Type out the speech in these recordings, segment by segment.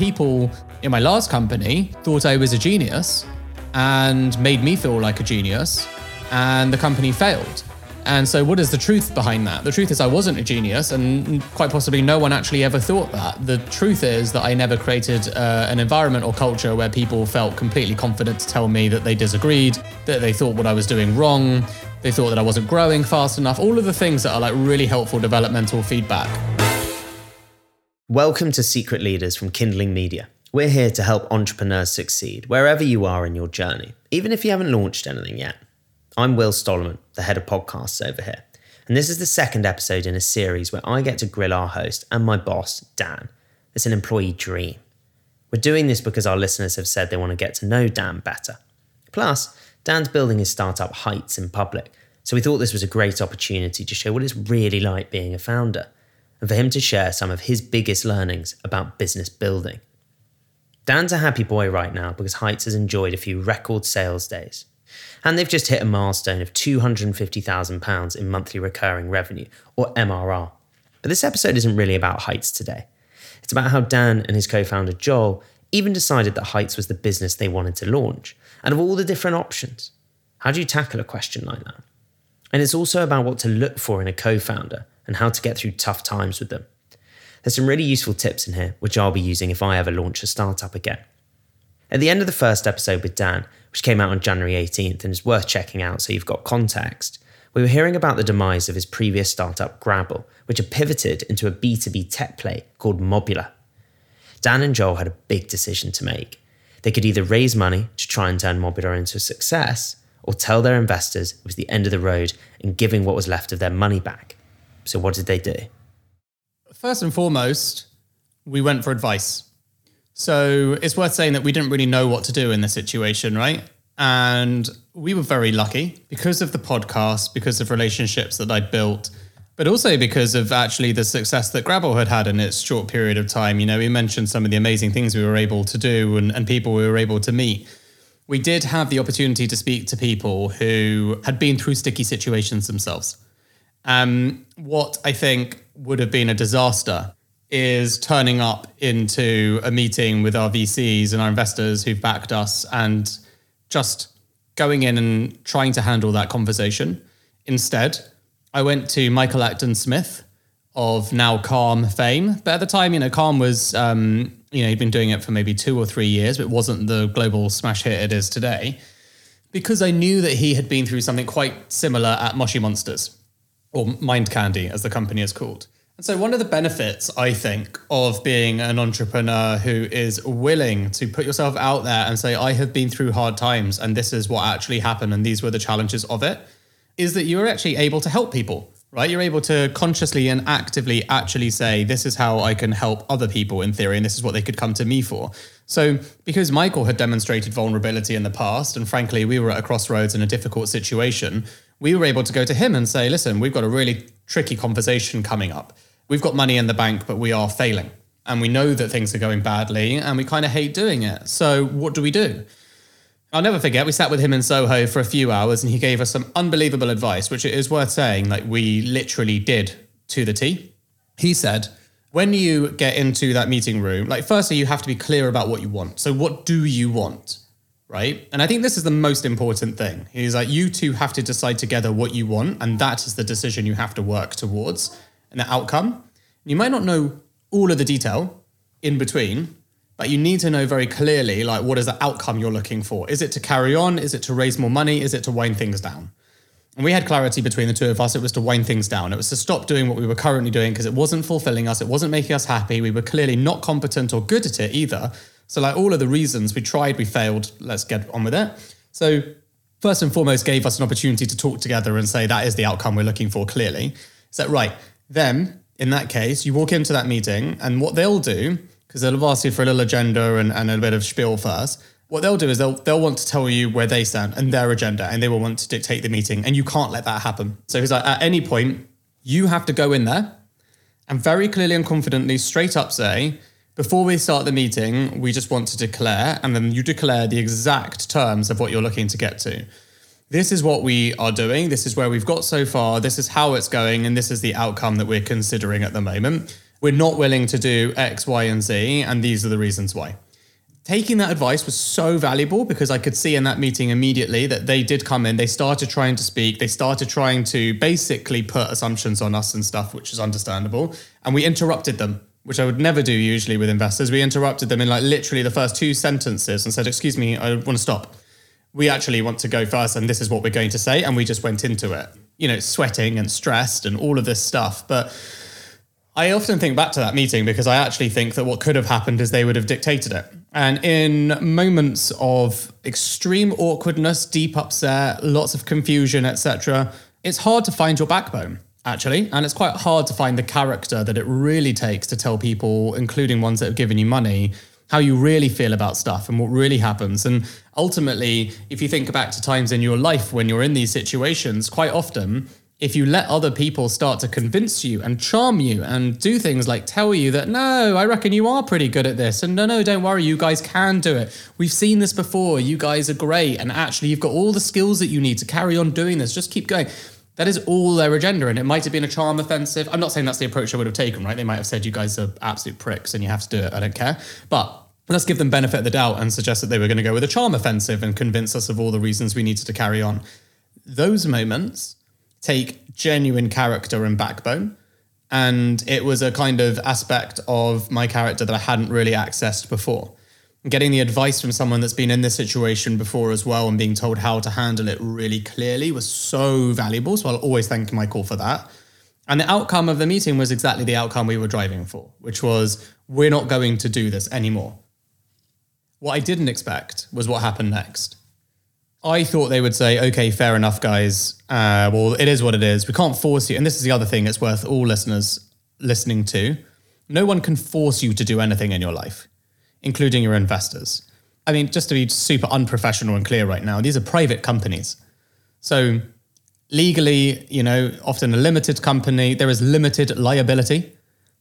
people in my last company thought I was a genius and made me feel like a genius, and the company failed. And so, what is the truth behind that? The truth is, I wasn't a genius, and quite possibly no one actually ever thought that. The truth is that I never created uh, an environment or culture where people felt completely confident to tell me that they disagreed, that they thought what I was doing wrong, they thought that I wasn't growing fast enough, all of the things that are like really helpful developmental feedback. Welcome to Secret Leaders from Kindling Media. We're here to help entrepreneurs succeed wherever you are in your journey, even if you haven't launched anything yet. I'm Will Stollerman, the head of podcasts over here, and this is the second episode in a series where I get to grill our host and my boss, Dan. It's an employee dream. We're doing this because our listeners have said they want to get to know Dan better. Plus, Dan's building his startup Heights in public, so we thought this was a great opportunity to show what it's really like being a founder, and for him to share some of his biggest learnings about business building. Dan's a happy boy right now because Heights has enjoyed a few record sales days. And they've just hit a milestone of £250,000 in monthly recurring revenue, or MRR. But this episode isn't really about Heights today. It's about how Dan and his co founder Joel even decided that Heights was the business they wanted to launch, and of all the different options. How do you tackle a question like that? And it's also about what to look for in a co founder and how to get through tough times with them. There's some really useful tips in here, which I'll be using if I ever launch a startup again. At the end of the first episode with Dan, which came out on January 18th and is worth checking out so you've got context, we were hearing about the demise of his previous startup, Grabble, which had pivoted into a B2B tech play called Mobula. Dan and Joel had a big decision to make. They could either raise money to try and turn Mobula into a success, or tell their investors it was the end of the road and giving what was left of their money back. So, what did they do? First and foremost, we went for advice. So it's worth saying that we didn't really know what to do in this situation, right? And we were very lucky because of the podcast, because of relationships that I'd built, but also because of actually the success that Grabble had had in its short period of time. You know, we mentioned some of the amazing things we were able to do and, and people we were able to meet. We did have the opportunity to speak to people who had been through sticky situations themselves. Um, what I think would have been a disaster is turning up into a meeting with our VCs and our investors who've backed us and just going in and trying to handle that conversation. Instead, I went to Michael Acton Smith of now Calm fame. But at the time, you know, Calm was, um, you know, he'd been doing it for maybe two or three years, but it wasn't the global smash hit it is today. Because I knew that he had been through something quite similar at Moshi Monsters, or Mind Candy, as the company is called. And so, one of the benefits, I think, of being an entrepreneur who is willing to put yourself out there and say, I have been through hard times and this is what actually happened and these were the challenges of it, is that you're actually able to help people, right? You're able to consciously and actively actually say, This is how I can help other people in theory, and this is what they could come to me for. So, because Michael had demonstrated vulnerability in the past, and frankly, we were at a crossroads in a difficult situation, we were able to go to him and say, Listen, we've got a really tricky conversation coming up we've got money in the bank, but we are failing. And we know that things are going badly and we kind of hate doing it. So what do we do? I'll never forget, we sat with him in Soho for a few hours and he gave us some unbelievable advice, which it is worth saying, like we literally did to the T. He said, when you get into that meeting room, like firstly, you have to be clear about what you want. So what do you want? Right. And I think this is the most important thing. He's like, you two have to decide together what you want, and that is the decision you have to work towards and the outcome. You might not know all of the detail in between, but you need to know very clearly like what is the outcome you're looking for. Is it to carry on? Is it to raise more money? Is it to wind things down? And we had clarity between the two of us. It was to wind things down. It was to stop doing what we were currently doing because it wasn't fulfilling us. It wasn't making us happy. We were clearly not competent or good at it either. So, like all of the reasons we tried, we failed. Let's get on with it. So, first and foremost, gave us an opportunity to talk together and say that is the outcome we're looking for clearly. Is that right? Then, in that case, you walk into that meeting, and what they'll do, because they'll have asked you for a little agenda and, and a bit of spiel first, what they'll do is they'll they'll want to tell you where they stand and their agenda, and they will want to dictate the meeting, and you can't let that happen. So it's like at any point, you have to go in there and very clearly and confidently, straight up say, before we start the meeting, we just want to declare, and then you declare the exact terms of what you're looking to get to this is what we are doing. This is where we've got so far. This is how it's going. And this is the outcome that we're considering at the moment. we're not willing to do X, Y, and Z, and these are the reasons why. Taking that advice was so valuable because I could see in that meeting immediately that they did come in, they started trying to speak, they started trying to basically put assumptions on us and stuff, which is understandable. And we interrupted them, which I would never do usually with investors. We interrupted them in like literally the first two sentences and said, Excuse me, I want to stop. We actually want to go first, and this is what we're going to say. And we just went into it, you know, sweating and stressed and all of this stuff. But I often think back to that meeting because I actually think that what could have happened is they would have dictated it. And in moments of extreme awkwardness, deep upset, lots of confusion, etc., it's hard to find your backbone, actually. And it's quite hard to find the character that it really takes to tell people, including ones that have given you money, how you really feel about stuff and what really happens. And ultimately, if you think back to times in your life when you're in these situations, quite often if you let other people start to convince you and charm you and do things like tell you that, no, I reckon you are pretty good at this. And no, no, don't worry, you guys can do it. We've seen this before. You guys are great. And actually, you've got all the skills that you need to carry on doing this. Just keep going. That is all their agenda. And it might have been a charm offensive. I'm not saying that's the approach I would have taken, right? They might have said, you guys are absolute pricks and you have to do it. I don't care. But let's give them benefit of the doubt and suggest that they were going to go with a charm offensive and convince us of all the reasons we needed to carry on. Those moments take genuine character and backbone. And it was a kind of aspect of my character that I hadn't really accessed before. Getting the advice from someone that's been in this situation before as well and being told how to handle it really clearly was so valuable. So I'll always thank Michael for that. And the outcome of the meeting was exactly the outcome we were driving for, which was we're not going to do this anymore. What I didn't expect was what happened next. I thought they would say, okay, fair enough, guys. Uh, well, it is what it is. We can't force you. And this is the other thing it's worth all listeners listening to. No one can force you to do anything in your life, including your investors. I mean, just to be super unprofessional and clear right now, these are private companies. So, legally, you know, often a limited company, there is limited liability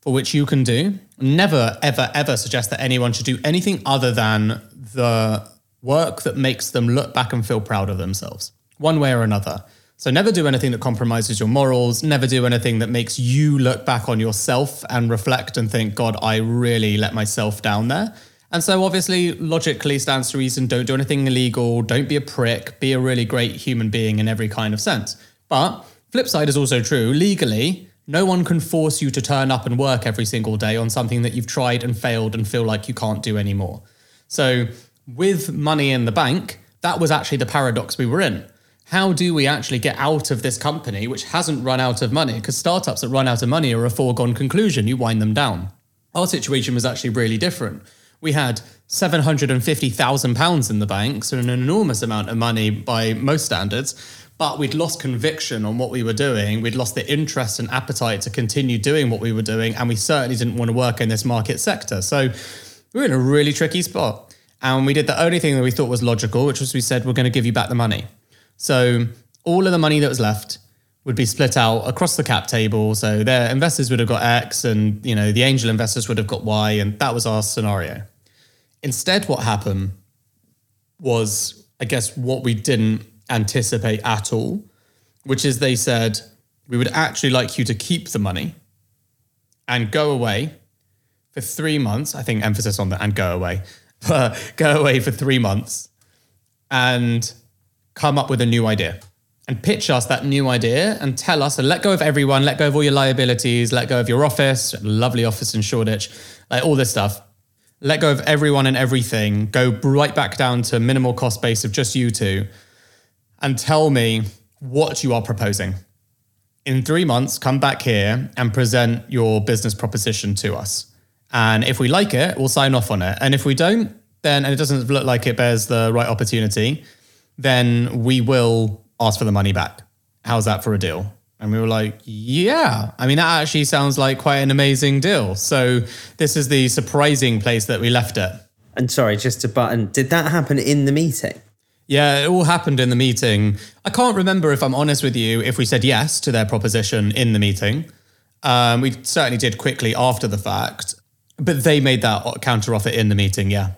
for which you can do. Never, ever, ever suggest that anyone should do anything other than the work that makes them look back and feel proud of themselves, one way or another. So never do anything that compromises your morals, never do anything that makes you look back on yourself and reflect and think, God, I really let myself down there. And so obviously logically stands to reason, don't do anything illegal, don't be a prick, be a really great human being in every kind of sense. But flip side is also true, legally, no one can force you to turn up and work every single day on something that you've tried and failed and feel like you can't do anymore. So with money in the bank, that was actually the paradox we were in. How do we actually get out of this company which hasn't run out of money? Because startups that run out of money are a foregone conclusion. You wind them down. Our situation was actually really different. We had £750,000 in the bank, so an enormous amount of money by most standards, but we'd lost conviction on what we were doing. We'd lost the interest and appetite to continue doing what we were doing, and we certainly didn't want to work in this market sector. So we were in a really tricky spot. And we did the only thing that we thought was logical, which was we said, we're going to give you back the money. So all of the money that was left would be split out across the cap table. So their investors would have got X and, you know, the angel investors would have got Y. And that was our scenario. Instead, what happened was, I guess, what we didn't anticipate at all, which is they said, we would actually like you to keep the money and go away for three months. I think emphasis on the and go away but go away for three months and come up with a new idea and pitch us that new idea and tell us and let go of everyone, let go of all your liabilities, let go of your office, lovely office in Shoreditch, like all this stuff. Let go of everyone and everything, go right back down to minimal cost base of just you two, and tell me what you are proposing. In three months, come back here and present your business proposition to us. And if we like it, we'll sign off on it. And if we don't, then and it doesn't look like it bears the right opportunity, then we will ask for the money back. How's that for a deal? And we were like, yeah. I mean, that actually sounds like quite an amazing deal. So this is the surprising place that we left it. And sorry, just a button, did that happen in the meeting? Yeah, it all happened in the meeting. I can't remember if I'm honest with you if we said yes to their proposition in the meeting. Um, we certainly did quickly after the fact. But they made that counter offer in the meeting, yeah.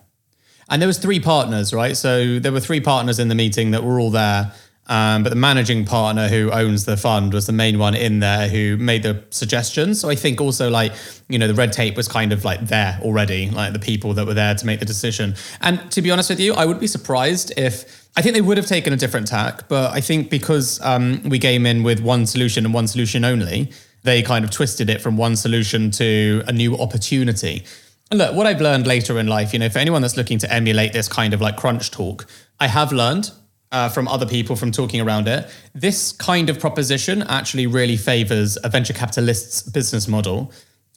And there was three partners, right? So there were three partners in the meeting that were all there. Um, but the managing partner who owns the fund was the main one in there who made the suggestions. So I think also like, you know, the red tape was kind of like there already, like the people that were there to make the decision. And to be honest with you, I would be surprised if I think they would have taken a different tack, but I think because um, we came in with one solution and one solution only, they kind of twisted it from one solution to a new opportunity. And look, what I've learned later in life, you know, for anyone that's looking to emulate this kind of like crunch talk, I have learned uh, from other people from talking around it. This kind of proposition actually really favors a venture capitalist's business model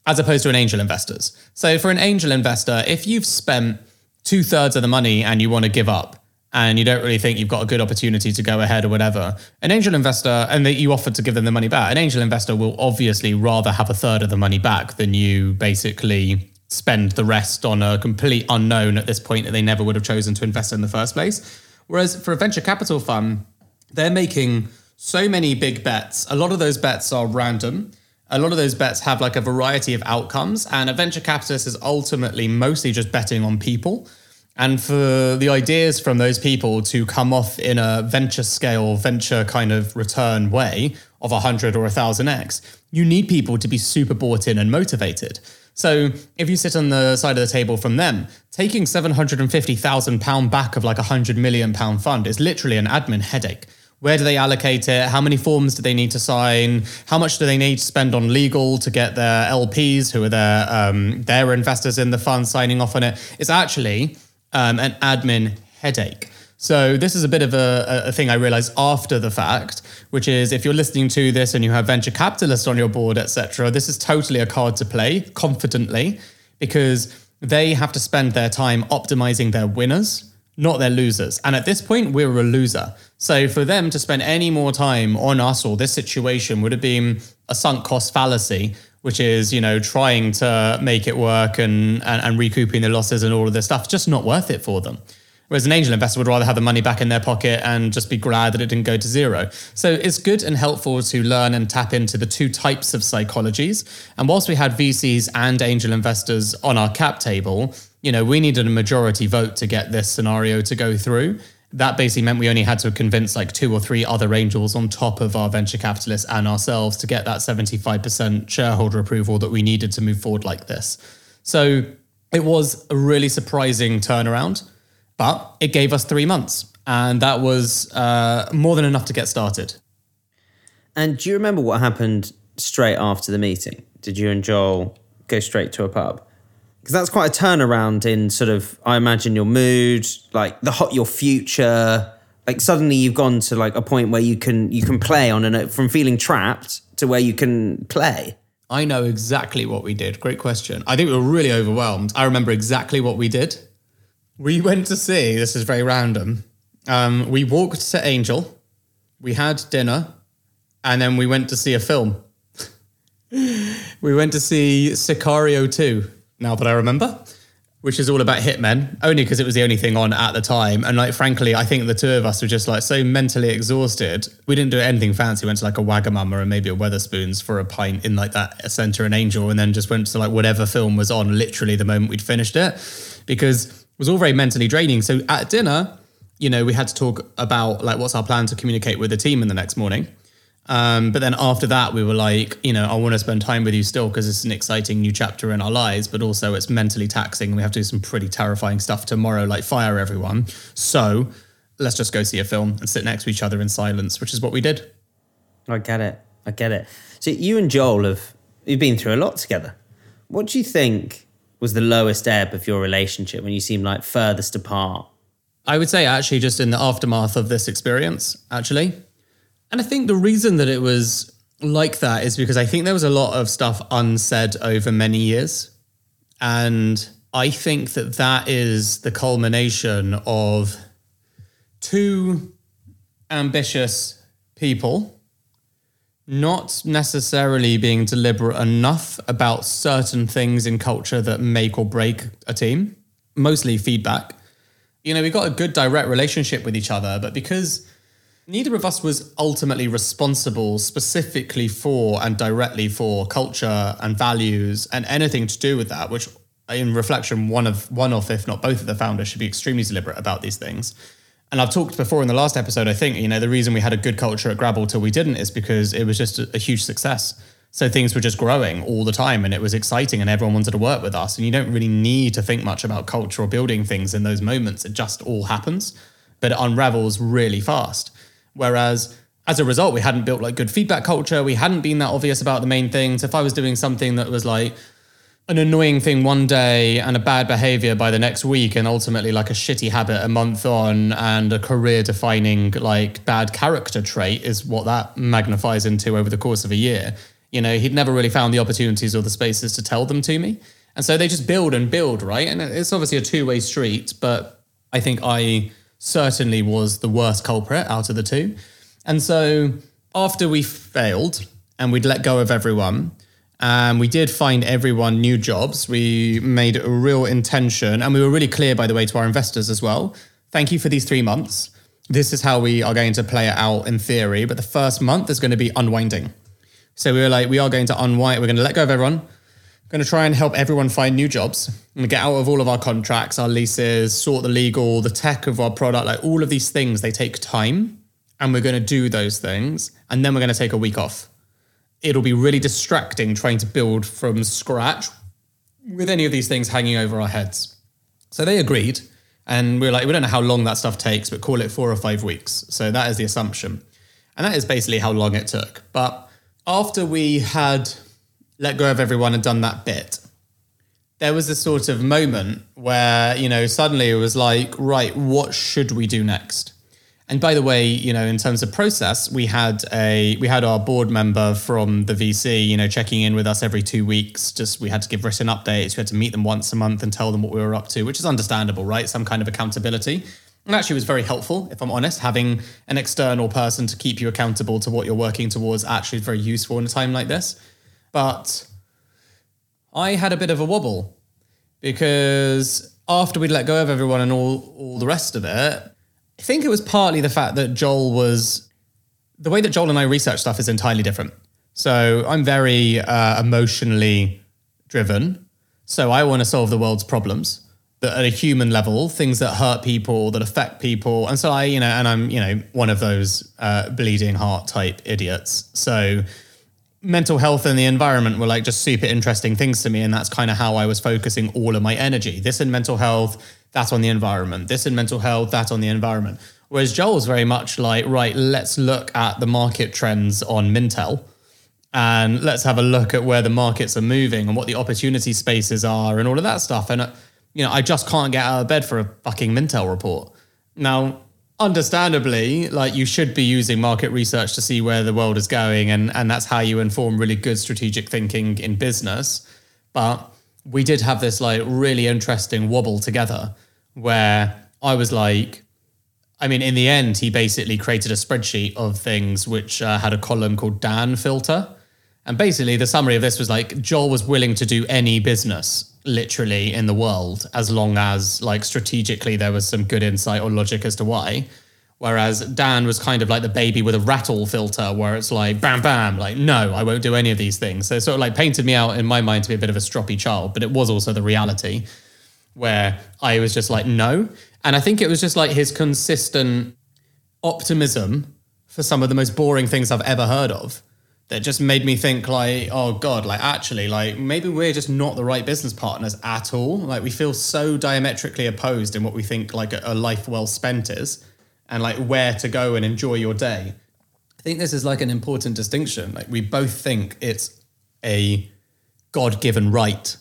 as opposed to an angel investor's. So, for an angel investor, if you've spent two thirds of the money and you want to give up, and you don't really think you've got a good opportunity to go ahead or whatever, an angel investor, and that you offered to give them the money back, an angel investor will obviously rather have a third of the money back than you basically spend the rest on a complete unknown at this point that they never would have chosen to invest in the first place. Whereas for a venture capital fund, they're making so many big bets. A lot of those bets are random. A lot of those bets have like a variety of outcomes. And a venture capitalist is ultimately mostly just betting on people. And for the ideas from those people to come off in a venture scale, venture kind of return way of 100 or 1000x, you need people to be super bought in and motivated. So if you sit on the side of the table from them, taking £750,000 back of like a £100 million fund is literally an admin headache. Where do they allocate it? How many forms do they need to sign? How much do they need to spend on legal to get their LPs, who are their um, their investors in the fund, signing off on it? It's actually um, an admin headache. So this is a bit of a, a thing I realized after the fact, which is if you're listening to this and you have venture capitalists on your board, etc., this is totally a card to play confidently because they have to spend their time optimizing their winners, not their losers. And at this point, we're a loser. So for them to spend any more time on us or this situation would have been a sunk cost fallacy, which is, you know, trying to make it work and, and, and recouping the losses and all of this stuff, just not worth it for them. Whereas an angel investor would rather have the money back in their pocket and just be glad that it didn't go to zero. So it's good and helpful to learn and tap into the two types of psychologies. And whilst we had VCs and angel investors on our cap table, you know, we needed a majority vote to get this scenario to go through. That basically meant we only had to convince like two or three other angels on top of our venture capitalists and ourselves to get that 75% shareholder approval that we needed to move forward like this. So it was a really surprising turnaround. But it gave us three months, and that was uh, more than enough to get started. And do you remember what happened straight after the meeting? Did you and Joel go straight to a pub? Because that's quite a turnaround in sort of, I imagine, your mood, like the hot, your future. Like suddenly you've gone to like a point where you can you can play on and from feeling trapped to where you can play. I know exactly what we did. Great question. I think we were really overwhelmed. I remember exactly what we did. We went to see, this is very random. Um, we walked to Angel, we had dinner, and then we went to see a film. we went to see Sicario 2, now that I remember, which is all about hitmen, only because it was the only thing on at the time. And like, frankly, I think the two of us were just like so mentally exhausted. We didn't do anything fancy. We went to like a Wagamama and maybe a Wetherspoons for a pint in like that center and Angel, and then just went to like whatever film was on literally the moment we'd finished it. Because was all very mentally draining. So at dinner, you know, we had to talk about like what's our plan to communicate with the team in the next morning. Um, but then after that, we were like, you know, I want to spend time with you still because it's an exciting new chapter in our lives, but also it's mentally taxing. And we have to do some pretty terrifying stuff tomorrow, like fire everyone. So let's just go see a film and sit next to each other in silence, which is what we did. I get it. I get it. So you and Joel have you've been through a lot together. What do you think was the lowest ebb of your relationship when you seemed like furthest apart? I would say actually just in the aftermath of this experience, actually. And I think the reason that it was like that is because I think there was a lot of stuff unsaid over many years. And I think that that is the culmination of two ambitious people not necessarily being deliberate enough about certain things in culture that make or break a team, mostly feedback. You know, we got a good direct relationship with each other, but because neither of us was ultimately responsible specifically for and directly for culture and values and anything to do with that, which in reflection, one of one of, if not both of the founders should be extremely deliberate about these things. And I've talked before in the last episode, I think, you know, the reason we had a good culture at Grabble till we didn't is because it was just a, a huge success. So things were just growing all the time and it was exciting and everyone wanted to work with us. And you don't really need to think much about culture or building things in those moments. It just all happens, but it unravels really fast. Whereas as a result, we hadn't built like good feedback culture. We hadn't been that obvious about the main things. If I was doing something that was like an annoying thing one day and a bad behavior by the next week, and ultimately like a shitty habit a month on and a career defining like bad character trait is what that magnifies into over the course of a year. You know, he'd never really found the opportunities or the spaces to tell them to me. And so they just build and build, right? And it's obviously a two way street, but I think I certainly was the worst culprit out of the two. And so after we failed and we'd let go of everyone, and we did find everyone new jobs. We made a real intention, and we were really clear, by the way, to our investors as well. Thank you for these three months. This is how we are going to play it out in theory, but the first month is going to be unwinding. So we were like, we are going to unwind, we're going to let go of everyone, going to try and help everyone find new jobs and get out of all of our contracts, our leases, sort the legal, the tech of our product, like all of these things, they take time and we're going to do those things. And then we're going to take a week off. It'll be really distracting trying to build from scratch with any of these things hanging over our heads. So they agreed. And we are like, we don't know how long that stuff takes, but call it four or five weeks. So that is the assumption. And that is basically how long it took. But after we had let go of everyone and done that bit, there was a sort of moment where, you know, suddenly it was like, right, what should we do next? And by the way, you know, in terms of process, we had a we had our board member from the VC, you know, checking in with us every two weeks. Just we had to give written updates. We had to meet them once a month and tell them what we were up to, which is understandable, right? Some kind of accountability. And actually was very helpful, if I'm honest. Having an external person to keep you accountable to what you're working towards actually is very useful in a time like this. But I had a bit of a wobble because after we'd let go of everyone and all, all the rest of it, I think it was partly the fact that Joel was the way that Joel and I research stuff is entirely different. So I'm very uh, emotionally driven. So I want to solve the world's problems that at a human level, things that hurt people, that affect people. And so I, you know, and I'm, you know, one of those uh, bleeding heart type idiots. So mental health and the environment were like just super interesting things to me. And that's kind of how I was focusing all of my energy. This in mental health, that on the environment. This in mental health, that on the environment. Whereas Joel's very much like, right, let's look at the market trends on Mintel and let's have a look at where the markets are moving and what the opportunity spaces are and all of that stuff. And, uh, you know, I just can't get out of bed for a fucking Mintel report. Now, understandably, like you should be using market research to see where the world is going, and and that's how you inform really good strategic thinking in business. But we did have this like really interesting wobble together where I was like, I mean, in the end, he basically created a spreadsheet of things which uh, had a column called Dan filter. And basically, the summary of this was like Joel was willing to do any business literally in the world as long as like strategically there was some good insight or logic as to why. Whereas Dan was kind of like the baby with a rattle filter where it's like bam bam, like no, I won't do any of these things. So it sort of like painted me out in my mind to be a bit of a stroppy child, but it was also the reality where I was just like no. And I think it was just like his consistent optimism for some of the most boring things I've ever heard of that just made me think like oh god like actually like maybe we're just not the right business partners at all. Like we feel so diametrically opposed in what we think like a, life well spent is and like where to go and enjoy your day. I think this is like an important distinction. Like we both think it's a god-given right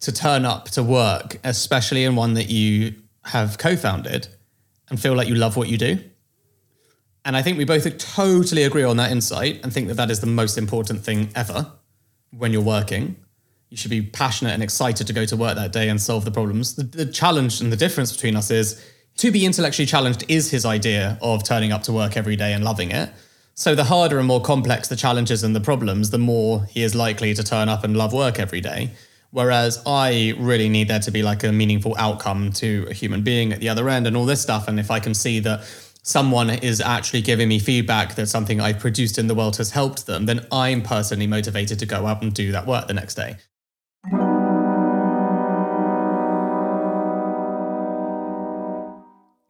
to turn up to work especially in one that you have co-founded and feel like you love what you do and I think we both totally agree on that insight and think that that is the most important thing ever when you're working. You should be passionate and excited to go to work that day and solve the problems. The, the, challenge and the difference between us is to be intellectually challenged is his idea of turning up to work every day and loving it. So the harder and more complex the challenges and the problems, the more he is likely to turn up and love work every day. Whereas I really need there to be like a meaningful outcome to a human being at the other end and all this stuff. And if I can see that someone is actually giving me feedback that something I've produced in the world has helped them, then I'm personally motivated to go out and do that work the next day.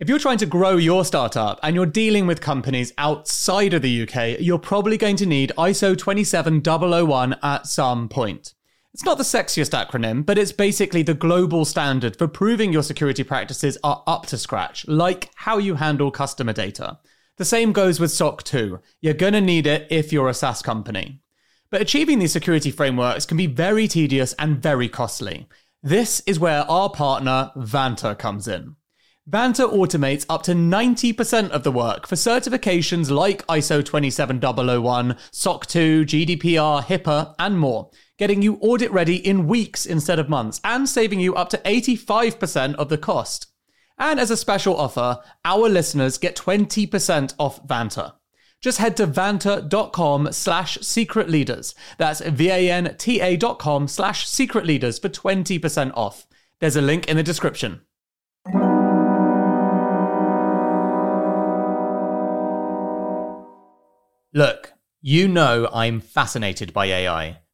If you're trying to grow your startup and you're dealing with companies outside of the UK, you're probably going to need ISO 27001 at some point. It's not the sexiest acronym, but it's basically the global standard for proving your security practices are up to scratch, like how you handle customer data. The same goes with SOC 2. You're going to need it if you're a SaaS company. But achieving these security frameworks can be very tedious and very costly. This is where our partner, Vanta, comes in. Vanta automates up to 90% of the work for certifications like ISO 27001, SOC 2, GDPR, HIPAA, and more getting you audit ready in weeks instead of months, and saving you up to 85% of the cost. And as a special offer, our listeners get 20% off Vanta. Just head to vanta.com slash secret leaders. That's V-A-N-T-A dot com slash secret leaders for 20% off. There's a link in the description. Look, you know I'm fascinated by AI.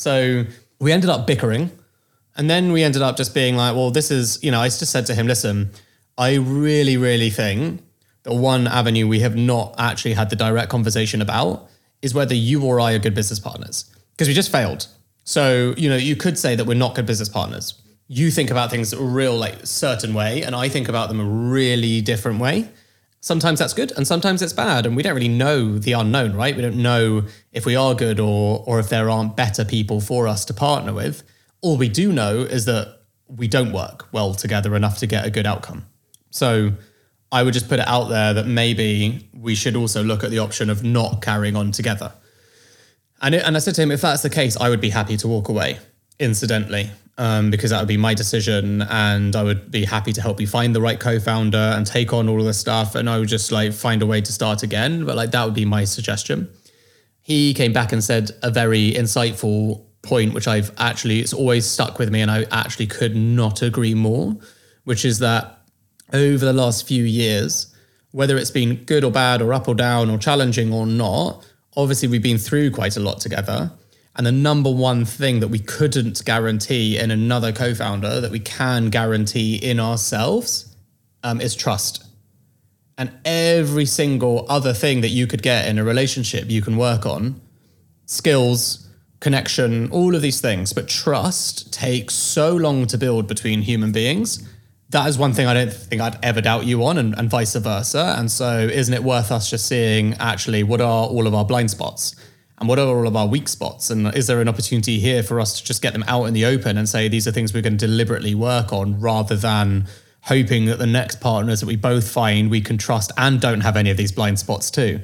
So we ended up bickering. And then we ended up just being like, well, this is, you know, I just said to him, listen, I really, really think that one avenue we have not actually had the direct conversation about is whether you or I are good business partners because we just failed. So, you know, you could say that we're not good business partners. You think about things a real, like, certain way, and I think about them a really different way sometimes that's good and sometimes it's bad and we don't really know the unknown right? We don't know if we are good or or if there aren't better people for us to partner with. All we do know is that we don't work well together enough to get a good outcome. So i would just put it out there that maybe we should also look at the option of not carrying on together. And, it, and i said to him if that's the case i would be happy to walk away incidentally um, because that would be my decision and I would be happy to help you find the right co-founder and take on all of this stuff and I would just like find a way to start again. But like that would be my suggestion. He came back and said a very insightful point which I've actually it's always stuck with me and I actually could not agree more which is that over the last few years whether it's been good or bad or up or down or challenging or not obviously we've been through quite a lot together and the number one thing that we couldn't guarantee in another co founder that we can guarantee in ourselves um, is trust. And every single other thing that you could get in a relationship, you can work on skills, connection, all of these things. But trust takes so long to build between human beings. That is one thing I don't think I'd ever doubt you on, and, and vice versa. And so, isn't it worth us just seeing actually what are all of our blind spots? And what are all of our weak spots? And is there an opportunity here for us to just get them out in the open and say these are things we're going to deliberately work on rather than hoping that the next partners that we both find we can trust and don't have any of these blind spots too?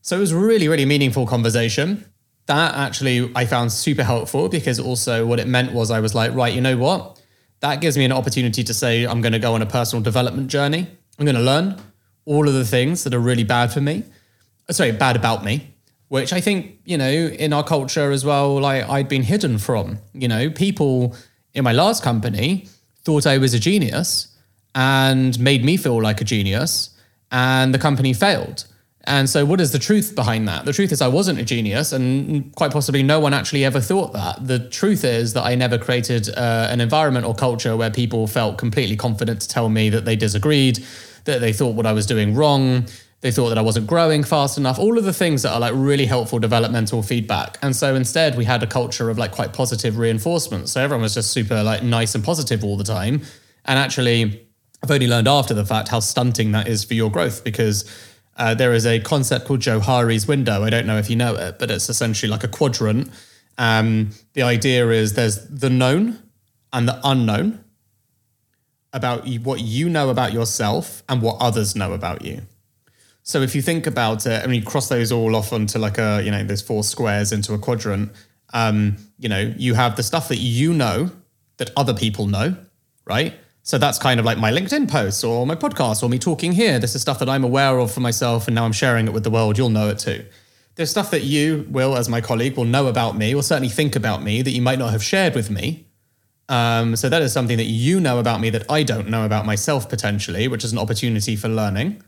So it was really really meaningful conversation. That actually i found super helpful because also what it meant was i was like right you know what? That gives me an opportunity to say i'm going to go on a personal development journey. I'm going to learn all of the things that are really bad for me sorry bad about me which I think, you know, in our culture as well, like I'd been hidden from. You know, people in my last company thought I was a genius and made me feel like a genius, and the company failed. And so, what is the truth behind that? The truth is, I wasn't a genius, and quite possibly no one actually ever thought that. The truth is that I never created uh, an environment or culture where people felt completely confident to tell me that they disagreed, that they thought what I was doing wrong, they thought that I wasn't growing fast enough, all of the things that are like really helpful developmental feedback. And so instead, we had a culture of like quite positive reinforcement. So everyone was just super like nice and positive all the time. And actually, I've only learned after the fact how stunting that is for your growth because Uh, there is a concept called Johari's window. I don't know if you know it, but it's essentially like a quadrant. Um, the idea is there's the known and the unknown about what you know about yourself and what others know about you. So if you think about it, I mean, cross those all off onto like a, you know, there's four squares into a quadrant. Um, you know, you have the stuff that you know that other people know, right? So that's kind of like my LinkedIn posts or my podcast or me talking here. This is stuff that I'm aware of for myself and now I'm sharing it with the world. You'll know it too. There's stuff that you, Will, as my colleague, will know about me or certainly think about me that you might not have shared with me. Um, so that is something that you know about me that I don't know about myself potentially, which is an opportunity for learning.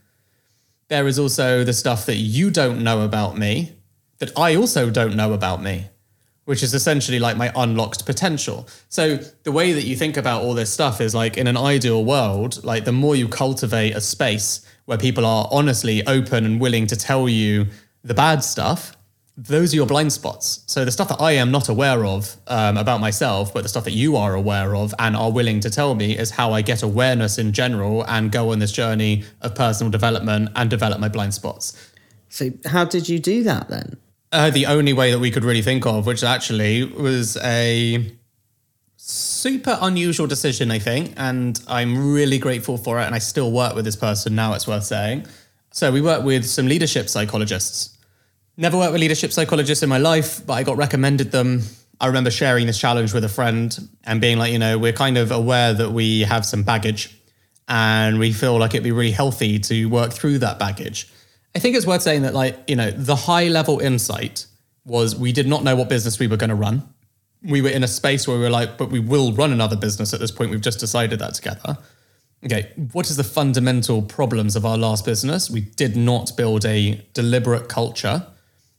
There is also the stuff that you don't know about me that I also don't know about me which is essentially like my unlocked potential. So the way that you think about all this stuff is like in an ideal world, like the more you cultivate a space where people are honestly open and willing to tell you the bad stuff, those are your blind spots. So the stuff that I am not aware of um, about myself, but the stuff that you are aware of and are willing to tell me is how I get awareness in general and go on this journey of personal development and develop my blind spots. So how did you do that then? Uh, the only way that we could really think of, which actually was a super unusual decision, I think, and I'm really grateful for it. And I still work with this person now, it's worth saying. So we work with some leadership psychologists. Never worked with leadership psychologists in my life, but I got recommended them. I remember sharing this challenge with a friend and being like, you know, we're kind of aware that we have some baggage and we feel like it'd be really healthy to work through that baggage. I think it's worth saying that, like, you know, the high level insight was we did not know what business we were going to run. We were in a space where we were like, but we will run another business at this point. We've just decided that together. Okay, what is the fundamental problems of our last business? We did not build a deliberate culture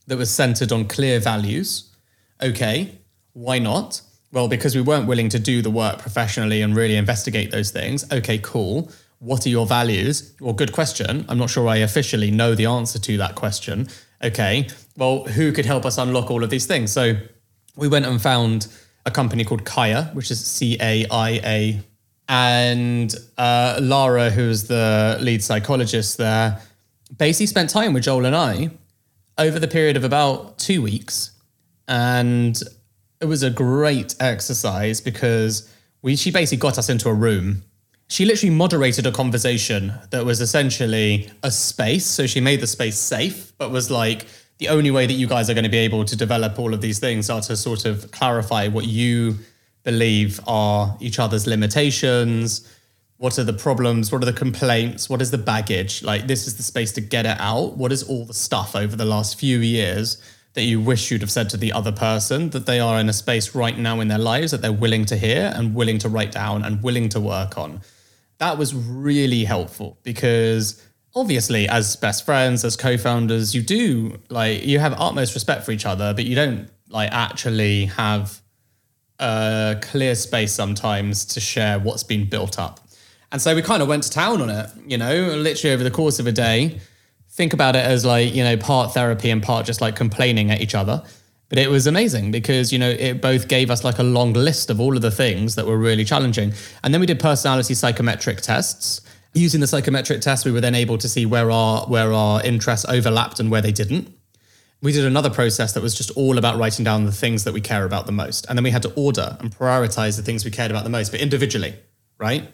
that was centered on clear values. Okay, why not? Well, because we weren't willing to do the work professionally and really investigate those things. Okay, cool what are your values? Well, good question. I'm not sure I officially know the answer to that question. Okay, well, who could help us unlock all of these things? So we went and found a company called Caia, which is C A I A. And uh, Lara, who's the lead psychologist there, basically spent time with Joel and I over the period of about two weeks. And it was a great exercise because we she basically got us into a room she literally moderated a conversation that was essentially a space. So she made the space safe, but was like, the only way that you guys are going to be able to develop all of these things are to sort of clarify what you believe are each other's limitations. What are the problems? What are the complaints? What is the baggage? Like, this is the space to get it out. What is all the stuff over the last few years that you wish you'd have said to the other person that they are in a space right now in their lives that they're willing to hear and willing to write down and willing to work on? that was really helpful because obviously as best friends as co-founders you do like you have utmost respect for each other but you don't like actually have a clear space sometimes to share what's been built up and so we kind of went to town on it you know literally over the course of a day think about it as like you know part therapy and part just like complaining at each other but it was amazing because, you know, it both gave us like a long list of all of the things that were really challenging. And then we did personality psychometric tests. Using the psychometric test, we were then able to see where our where our interests overlapped and where they didn't. We did another process that was just all about writing down the things that we care about the most. And then we had to order and prioritize the things we cared about the most, but individually, right?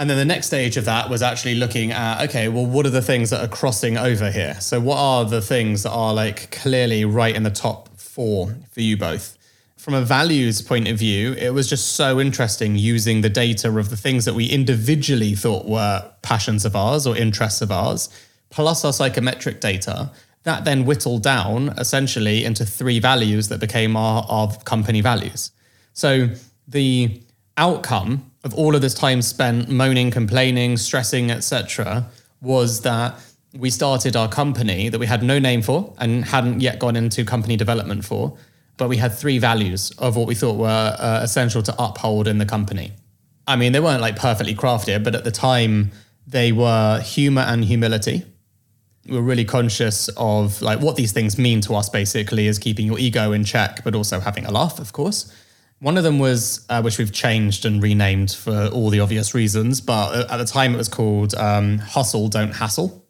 And then the next stage of that was actually looking at okay, well, what are the things that are crossing over here? So, what are the things that are like clearly right in the top four for you both. From a values point of view, it was just so interesting using the data of the things that we individually thought were passions of ours or interests of ours, plus our psychometric data. That then whittled down essentially into three values that became our, our company values. So the outcome of all of this time spent moaning, complaining, stressing, etc., was that we started our company that we had no name for and hadn't yet gone into company development for, but we had three values of what we thought were uh, essential to uphold in the company. I mean, they weren't like perfectly crafted, but at the time they were humor and humility. We're really conscious of like what these things mean to us basically is keeping your ego in check, but also having a laugh, of course. One of them was, uh, which we've changed and renamed for all the obvious reasons, but at the time it was called um, Hustle, Don't Hassle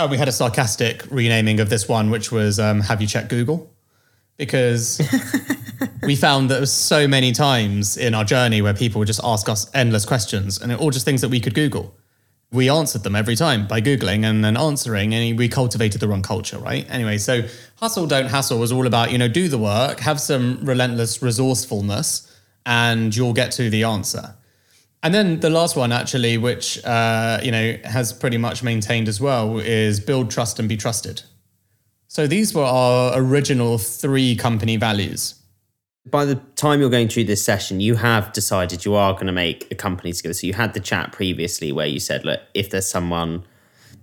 Oh, we had a sarcastic renaming of this one, which was um, Have You Checked Google? Because we found that there was so many times in our journey where people would just ask us endless questions and it all just things that we could Google. We answered them every time by Googling and then answering, and we cultivated the wrong culture, right? Anyway, so hustle, don't hassle was all about, you know, do the work, have some relentless resourcefulness, and you'll get to the answer. And then the last one, actually, which uh, you know has pretty much maintained as well, is build trust and be trusted. So these were our original three company values. By the time you're going through this session, you have decided you are going to make a company together. So you had the chat previously where you said, look, if there's someone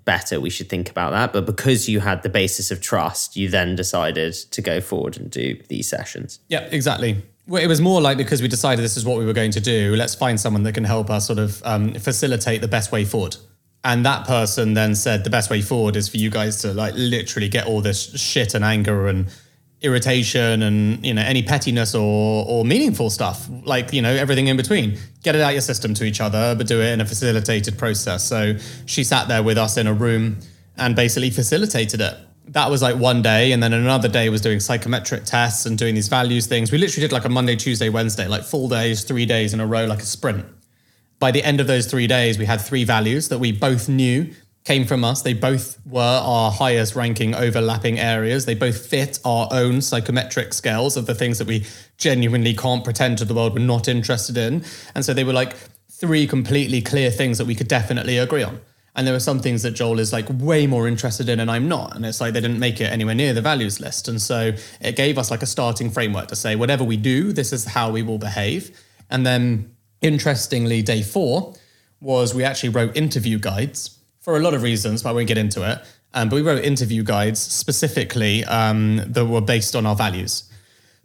better, we should think about that. But because you had the basis of trust, you then decided to go forward and do these sessions. Yeah, exactly. Well, it was more like because we decided this is what we were going to do, let's find someone that can help us sort of um, facilitate the best way forward. And that person then said the best way forward is for you guys to like literally get all this shit and anger and irritation and you know any pettiness or or meaningful stuff like you know everything in between. Get it out your system to each other but do it in a facilitated process. So she sat there with us in a room and basically facilitated it. That was like one day and then another day was doing psychometric tests and doing these values things. We literally did like a monday tuesday wednesday like full days three days in a row like a sprint. By the end of those three days we had three values that we both knew came from us they both were our highest ranking overlapping areas they both fit our own psychometric scales of the things that we genuinely can't pretend to the world we're not interested in and so they were like three completely clear things that we could definitely agree on and there were some things that Joel is like way more interested in and I'm not. And it's like they didn't make it anywhere near the values list. And so it gave us like a starting framework to say, whatever we do, this is how we will behave. And then interestingly, day four was we actually wrote interview guides for a lot of reasons, but I won't get into it. Um, but we wrote interview guides specifically um, that were based on our values.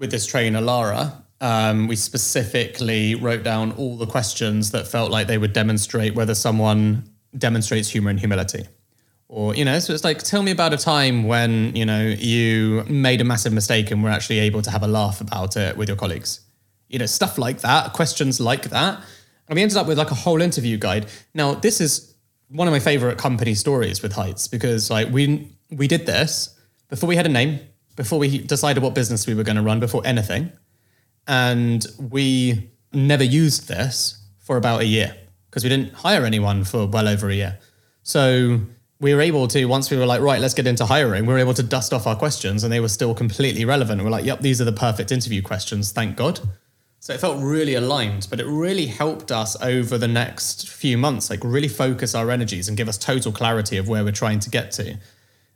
With this trainer, Lara, um, we specifically wrote down all the questions that felt like they would demonstrate whether someone demonstrates humor and humility. Or, you know, so it's like, tell me about a time when, you know, you made a massive mistake and were actually able to have a laugh about it with your colleagues. You know, stuff like that, questions like that. And we ended up with like a whole interview guide. Now, this is one of my favorite company stories with Heights because like we we did this before we had a name, before we decided what business we were going to run, before anything. And we never used this for about a year because we didn't hire anyone for well over a year. So we were able to, once we were like, right, let's get into hiring, we were able to dust off our questions and they were still completely relevant. We're like, yep, these are the perfect interview questions, thank God. So it felt really aligned, but it really helped us over the next few months, like really focus our energies and give us total clarity of where we're trying to get to.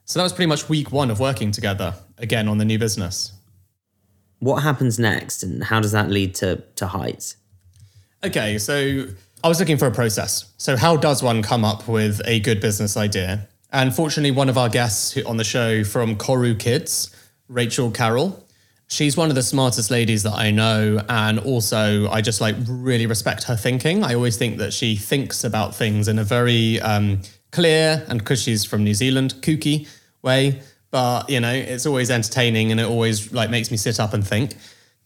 So that was pretty much week one of working together again on the new business. What happens next and how does that lead to, to heights? Okay, so I was looking for a process. So, how does one come up with a good business idea? And fortunately, one of our guests on the show from Koru Kids, Rachel Carrell, she's one of the smartest ladies that I know. And also, I just like really respect her thinking. I always think that she thinks about things in a very um, clear and because she's from New Zealand, kooky way. But, you know, it's always entertaining and it always like makes me sit up and think.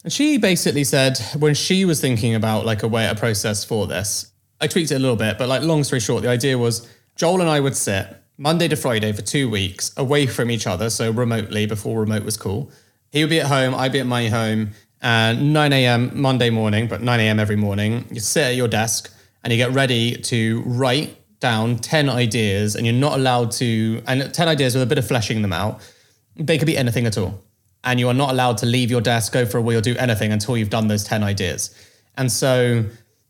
And she basically said when she was thinking about like a way, a process for this, I tweaked it a little bit, but like long story short, the idea was Joel and I would sit Monday to Friday for two weeks away from each other, so remotely before remote was cool. He would be at home, I'd be at my home, and 9 a.m. Monday morning, but 9 a.m. every morning, you sit at your desk and you get ready to write down 10 ideas, and you're not allowed to, and 10 ideas with a bit of fleshing them out. They could be anything at all and you are not allowed to leave your desk, go for a or do anything until you've done those 10 ideas. And so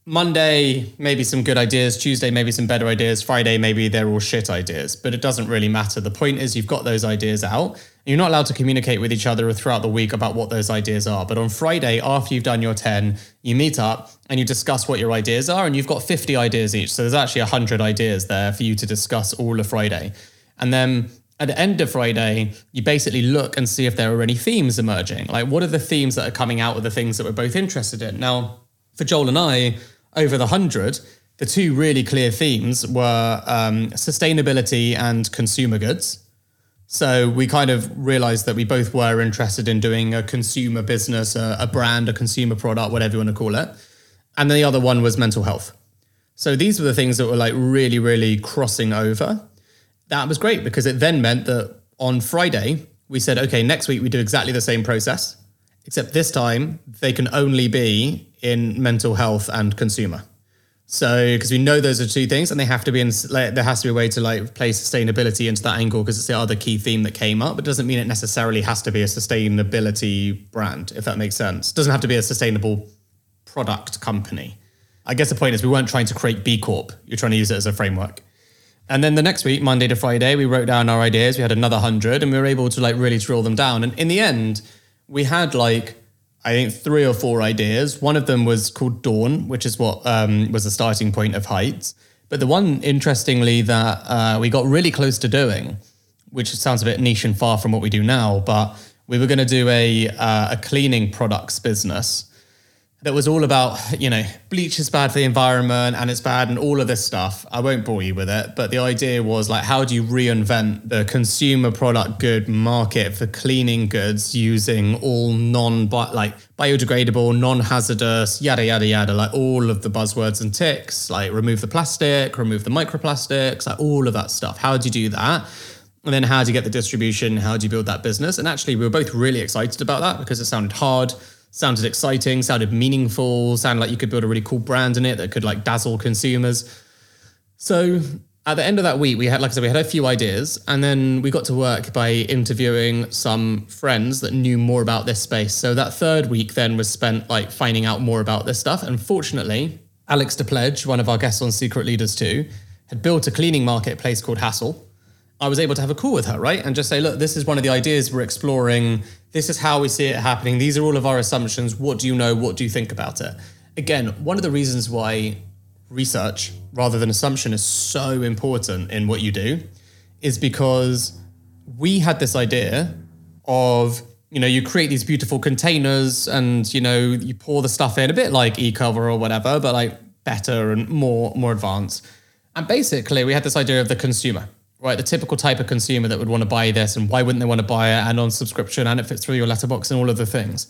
Monday, maybe some good ideas. Tuesday, maybe some better ideas. Friday, maybe they're all shit ideas, but it doesn't really matter. The point is, you've got those ideas out. You're not allowed to communicate with each other throughout the week about what those ideas are. But on Friday, after you've done your 10, you meet up and you discuss what your ideas are. And you've got 50 ideas each. So there's actually 100 ideas there for you to discuss all of Friday. And then at the end of Friday, you basically look and see if there are any themes emerging. Like, what are the themes that are coming out of the things that we're both interested in? Now, for Joel and I, over the 100, the two really clear themes were um, sustainability and consumer goods. So we kind of realized that we both were interested in doing a consumer business, a, a brand, a consumer product, whatever you want to call it. And then the other one was mental health. So these were the things that were like really, really crossing over that was great because it then meant that on Friday, we said, okay, next week we do exactly the same process, except this time they can only be in mental health and consumer. So, because we know those are two things, and they have to be in, like, there has to be a way to like play sustainability into that angle because it's the other key theme that came up. It doesn't mean it necessarily has to be a sustainability brand, if that makes sense. It doesn't have to be a sustainable product company. I guess the point is we weren't trying to create B Corp. You're trying to use it as a framework. And then the next week, Monday to Friday, we wrote down our ideas. We had another hundred, and we were able to like really drill them down. And in the end, we had like I think three or four ideas. One of them was called Dawn, which is what um, was the starting point of Heights. But the one, interestingly, that uh, we got really close to doing, which sounds a bit niche and far from what we do now, but we were going to do a uh, a cleaning products business that was all about, you know, bleach is bad for the environment and it's bad and all of this stuff. I won't bore you with it, but the idea was like, how do you reinvent the consumer product good market for cleaning goods using all non like biodegradable, non hazardous, yada, yada, yada, like all of the buzzwords and ticks, like remove the plastic, remove the microplastics, like all of that stuff. How do you do that? And then how do you get the distribution? How do you build that business? And actually, we were both really excited about that because it sounded hard sounded exciting, sounded meaningful, sounded like you could build a really cool brand in it that could like dazzle consumers. So at the end of that week, we had, like I said, we had a few ideas, and then we got to work by interviewing some friends that knew more about this space. So that third week then was spent like finding out more about this stuff. And fortunately, Alex Depledge, one of our guests on Secret Leaders 2, had built a cleaning marketplace called Hassle. I was able to have a call with her, right? And just say, look, this is one of the ideas we're exploring. This is how we see it happening. These are all of our assumptions. What do you know? What do you think about it? Again, one of the reasons why research rather than assumption is so important in what you do is because we had this idea of you know you create these beautiful containers and you know you pour the stuff in a bit like Ecover or whatever but like better and more more advanced and basically we had this idea of the consumer right, the typical type of consumer that would want to buy this and why wouldn't they want to buy it and on subscription and it fits through your letterbox and all of the things.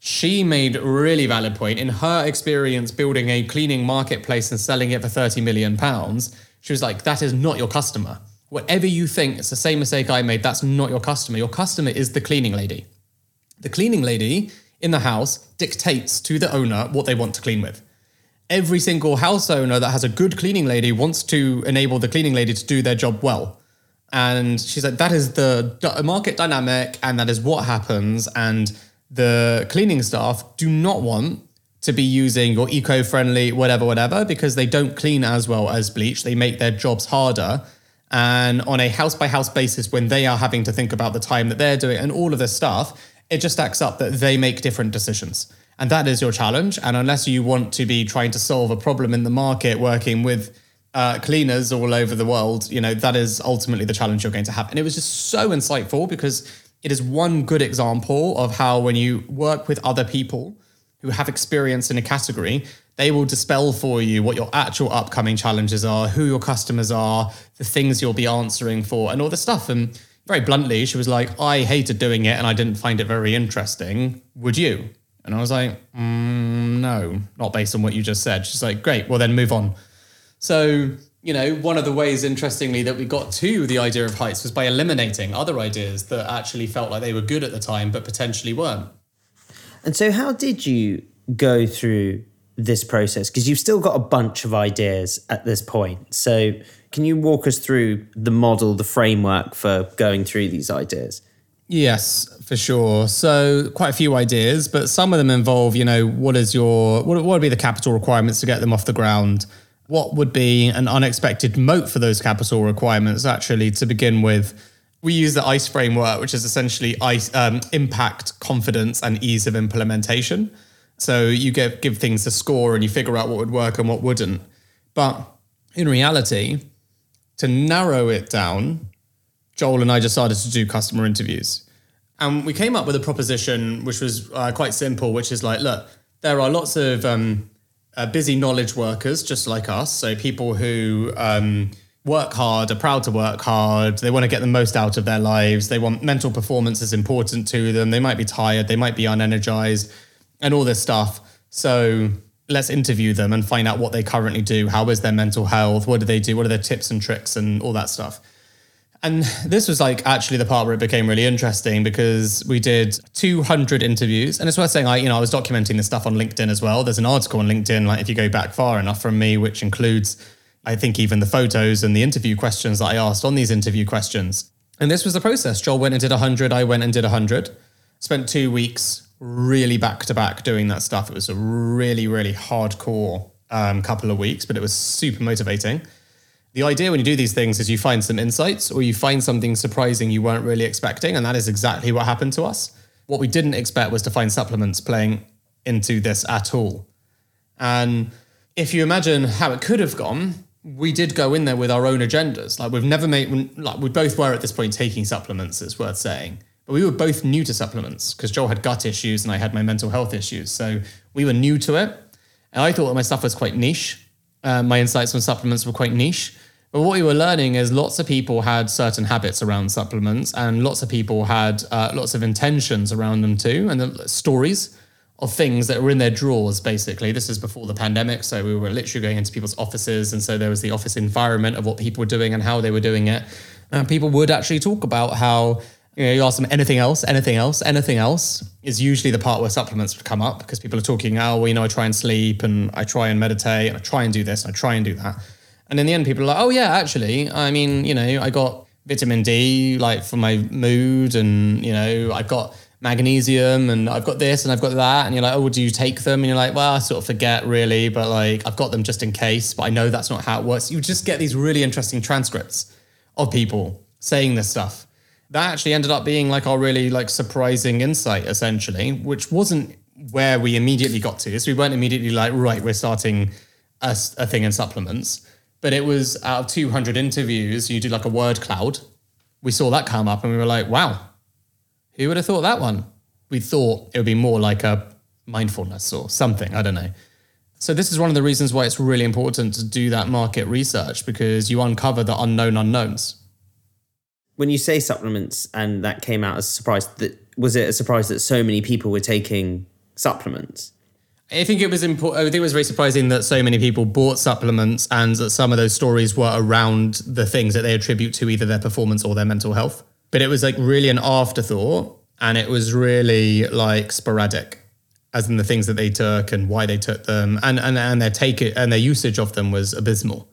She made a really valid point in her experience building a cleaning marketplace and selling it for 30 million pounds. She was like, that is not your customer. Whatever you think, it's the same mistake I made. That's not your customer. Your customer is the cleaning lady. The cleaning lady in the house dictates to the owner what they want to clean with every single house owner that has a good cleaning lady wants to enable the cleaning lady to do their job well. And she's like, that is the market dynamic, and that is what happens. And the cleaning staff do not want to be using your eco friendly, whatever, whatever, because they don't clean as well as bleach. They make their jobs harder. And on a house by house basis, when they are having to think about the time that they're doing and all of this stuff, it just stacks up that they make different decisions. And that is your challenge. And unless you want to be trying to solve a problem in the market working with uh, cleaners all over the world, you know, that is ultimately the challenge you're going to have. And it was just so insightful because it is one good example of how when you work with other people who have experience in a category, they will dispel for you what your actual upcoming challenges are, who your customers are, the things you'll be answering for, and all this stuff. And very bluntly, she was like, I hated doing it and I didn't find it very interesting. Would you? And I was like, mm, no, not based on what you just said. She's like, great, well, then move on. So, you know, one of the ways, interestingly, that we got to the idea of heights was by eliminating other ideas that actually felt like they were good at the time, but potentially weren't. And so, how did you go through this process? Because you've still got a bunch of ideas at this point. So, can you walk us through the model, the framework for going through these ideas? Yes, for sure. So quite a few ideas, but some of them involve, you know, what is your what, what would be the capital requirements to get them off the ground? What would be an unexpected moat for those capital requirements? Actually, to begin with, we use the ICE framework, which is essentially ICE, um, impact, confidence, and ease of implementation. So you give give things a score and you figure out what would work and what wouldn't. But in reality, to narrow it down, Joel and I decided to do customer interviews. And we came up with a proposition which was uh, quite simple, which is like, look, there are lots of um, uh, busy knowledge workers just like us. So people who um, work hard, are proud to work hard, they want to get the most out of their lives, they want mental performance is important to them, they might be tired, they might be unenergized, and all this stuff. So let's interview them and find out what they currently do. How is their mental health? What do they do? What are their tips and tricks and all that stuff? And this was like actually the part where it became really interesting because we did 200 interviews. And it's worth saying, I, you know, I was documenting this stuff on LinkedIn as well. There's an article on LinkedIn, like if you go back far enough from me, which includes, I think, even the photos and the interview questions that I asked on these interview questions. And this was the process. Joel went and did 100. I went and did 100. Spent two weeks really back to back doing that stuff. It was a really, really hardcore um, couple of weeks, but it was super motivating. The idea when you do these things is you find some insights or you find something surprising you weren't really expecting. And that is exactly what happened to us. What we didn't expect was to find supplements playing into this at all. And if you imagine how it could have gone, we did go in there with our own agendas. Like we've never made, like we both were at this point taking supplements, it's worth saying. But we were both new to supplements because Joel had gut issues and I had my mental health issues. So we were new to it. And I thought that my stuff was quite niche. Uh, my insights on supplements were quite niche. But what we were learning is lots of people had certain habits around supplements, and lots of people had uh, lots of intentions around them too, and the stories of things that were in their drawers. Basically, this is before the pandemic, so we were literally going into people's offices, and so there was the office environment of what people were doing and how they were doing it. And people would actually talk about how you know, you ask them anything else, anything else, anything else is usually the part where supplements would come up because people are talking, oh, well, you know, I try and sleep and I try and meditate and I try and do this and I try and do that. And in the end, people are like, oh, yeah, actually, I mean, you know, I got vitamin D, like for my mood, and, you know, I've got magnesium and I've got this and I've got that. And you're like, oh, do you take them? And you're like, well, I sort of forget really, but like, I've got them just in case, but I know that's not how it works. You just get these really interesting transcripts of people saying this stuff. That actually ended up being like our really like surprising insight, essentially, which wasn't where we immediately got to. So we weren't immediately like, right, we're starting a, a thing in supplements but it was out of 200 interviews, you do like a word cloud. We saw that come up and we were like, wow, who would have thought that one? We thought it would be more like a mindfulness or something. I don't know. So, this is one of the reasons why it's really important to do that market research because you uncover the unknown unknowns. When you say supplements and that came out as a surprise, that was it a surprise that so many people were taking supplements? I think it was important. I think it was very surprising that so many people bought supplements and that some of those stories were around the things that they attribute to either their performance or their mental health. But it was like really an afterthought and it was really like sporadic as in the things that they took and why they took them and and, and their take it and their usage of them was abysmal.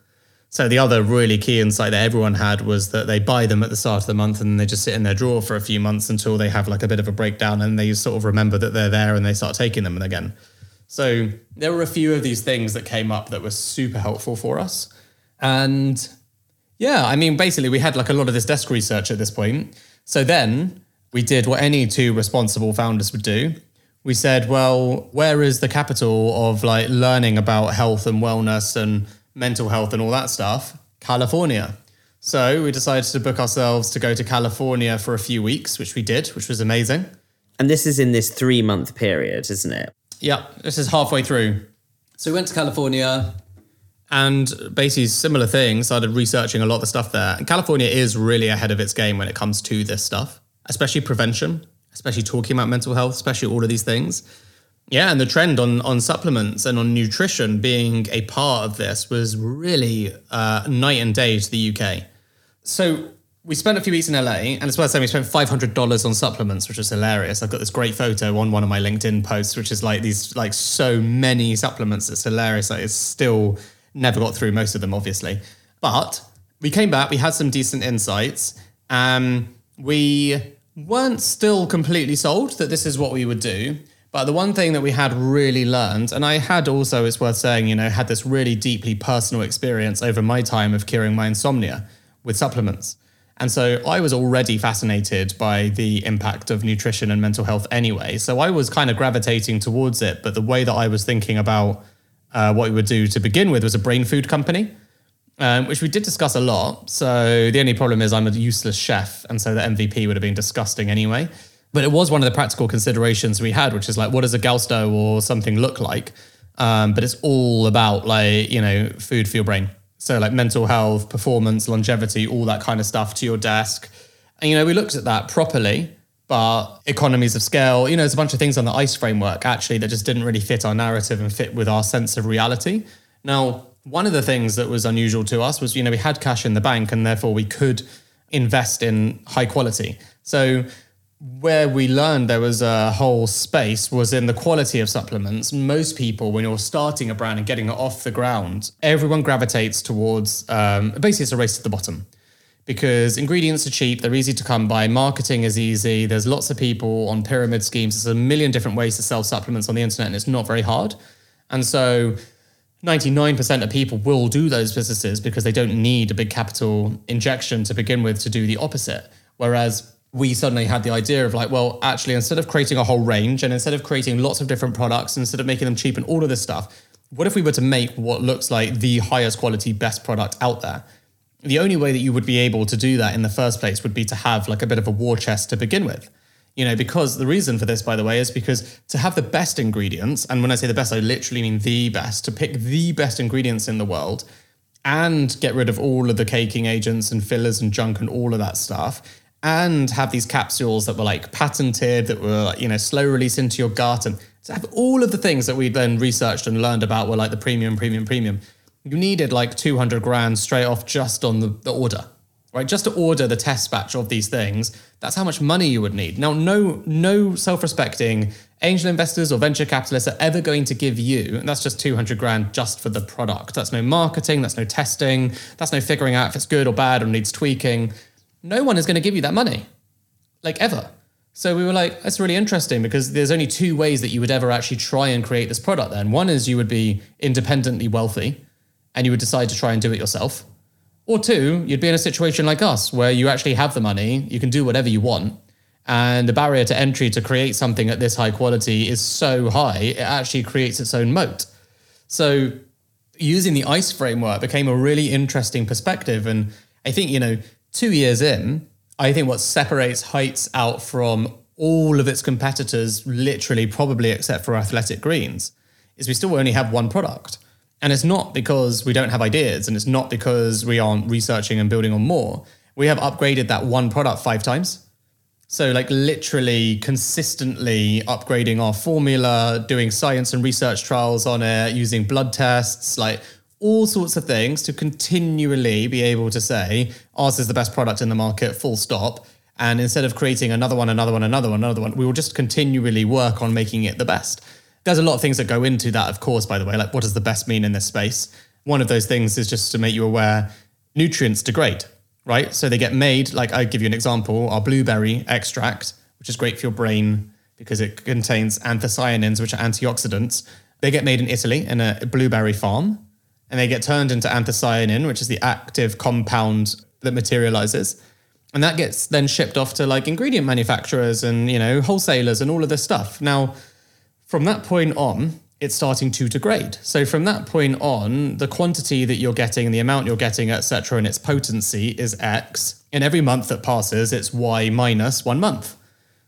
So the other really key insight that everyone had was that they buy them at the start of the month and they just sit in their drawer for a few months until they have like a bit of a breakdown and they sort of remember that they're there and they start taking them again. So there were a few of these things that came up that were super helpful for us. And yeah, I mean, basically, we had like a lot of this desk research at this point. So then we did what any two responsible founders would do. We said, well, where is the capital of like learning about health and wellness and mental health and all that stuff? California. So we decided to book ourselves to go to California for a few weeks, which we did, which was amazing. And this is in this three month period, isn't it? Yeah, this is halfway through. So we went to California and basically similar thing, started researching a lot of the stuff there. And California is really ahead of its game when it comes to this stuff, especially prevention, especially talking about mental health, especially all of these things. Yeah, and the trend on on supplements and on nutrition being a part of this was really uh, night and day to the UK. So we spent a few weeks in LA, and it's worth saying we spent five hundred dollars on supplements, which was hilarious. I've got this great photo on one of my LinkedIn posts, which is like these like so many supplements. It's hilarious. Like it's still never got through most of them, obviously, but we came back. We had some decent insights. Um, we weren't still completely sold that this is what we would do. But the one thing that we had really learned, and I had also, it's worth saying, you know, had this really deeply personal experience over my time of curing my insomnia with supplements. And so I was already fascinated by the impact of nutrition and mental health anyway. So I was kind of gravitating towards it. But the way that I was thinking about uh, what we would do to begin with was a brain food company, um, which we did discuss a lot. So the only problem is I'm a useless chef. And so the MVP would have been disgusting anyway. But it was one of the practical considerations we had, which is like, what does a Gousto or something look like? Um, but it's all about like, you know, food for your brain. So like mental health, performance, longevity, all that kind of stuff to your desk. And you know, we looked at that properly, but economies of scale, you know, there's a bunch of things on the ICE framework actually that just didn't really fit our narrative and fit with our sense of reality. Now, one of the things that was unusual to us was, you know, we had cash in the bank and therefore we could invest in high quality. So where we learned there was a whole space was in the quality of supplements. Most people, when you're starting a brand and getting it off the ground, everyone gravitates towards um, basically it's a race to the bottom because ingredients are cheap, they're easy to come by, marketing is easy. There's lots of people on pyramid schemes. There's a million different ways to sell supplements on the internet, and it's not very hard. And so 99% of people will do those businesses because they don't need a big capital injection to begin with to do the opposite. Whereas we suddenly had the idea of like, well, actually, instead of creating a whole range and instead of creating lots of different products, instead of making them cheap and all of this stuff, what if we were to make what looks like the highest quality, best product out there? The only way that you would be able to do that in the first place would be to have like a bit of a war chest to begin with. You know, because the reason for this, by the way, is because to have the best ingredients, and when I say the best, I literally mean the best, to pick the best ingredients in the world and get rid of all of the caking agents and fillers and junk and all of that stuff and have these capsules that were like patented, that were you know slow release into your gut, and to have all of the things that we then researched and learned about were like the premium, premium, premium. You needed like 200 grand straight off just on the, the order, right? Just to order the test batch of these things. That's how much money you would need. Now, no, no self-respecting angel investors or venture capitalists are ever going to give you, and that's just 200 grand just for the product. That's no marketing, that's no testing, that's no figuring out if it's good or bad or needs tweaking no one is going to give you that money, like ever. So we were like, that's really interesting because there's only two ways that you would ever actually try and create this product then. One is you would be independently wealthy and you would decide to try and do it yourself. Or two, you'd be in a situation like us where you actually have the money, you can do whatever you want. And the barrier to entry to create something at this high quality is so high, it actually creates its own moat. So using the ICE framework became a really interesting perspective. And I think, you know, two years in, I think what separates Heights out from all of its competitors, literally, probably except for Athletic Greens, is we still only have one product. And it's not because we don't have ideas and it's not because we aren't researching and building on more. We have upgraded that one product five times. So, like, literally consistently upgrading our formula, doing science and research trials on it, using blood tests, like, all sorts of things to continually be able to say ours is the best product in the market, full stop. And instead of creating another one, another one, another one, another one, we will just continually work on making it the best. There's a lot of things that go into that, of course, by the way. Like, what does the best mean in this space? One of those things is just to make you aware nutrients degrade, right? So they get made, like, I give you an example our blueberry extract, which is great for your brain because it contains anthocyanins, which are antioxidants. They get made in Italy in a blueberry farm and they get turned into anthocyanin, which is the active compound that materializes. And that gets then shipped off to like ingredient manufacturers and, you know, wholesalers and all of this stuff. Now, from that point on, it's starting to degrade. So from that point on, the quantity that you're getting, the amount you're getting, etc., and its potency is X. And every month that passes, it's Y minus one month.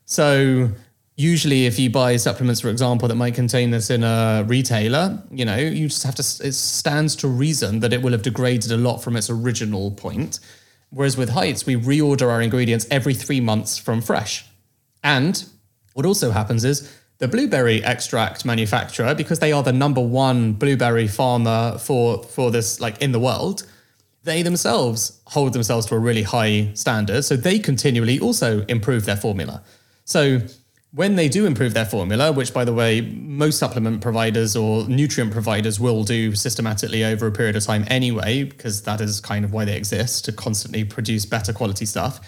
So usually if you buy supplements for example that might contain this in a retailer you know you just have to it stands to reason that it will have degraded a lot from its original point. Whereas with heights we reorder our ingredients every three months from fresh. And what also happens is the blueberry extract manufacturer because they are the number one blueberry farmer for for this like in the world they themselves hold themselves to a really high standard. So they continually also improve their formula. So when they do improve their formula, which by the way, most supplement providers or nutrient providers will do systematically over a period of time anyway, because that is kind of why they exist to constantly produce better quality stuff.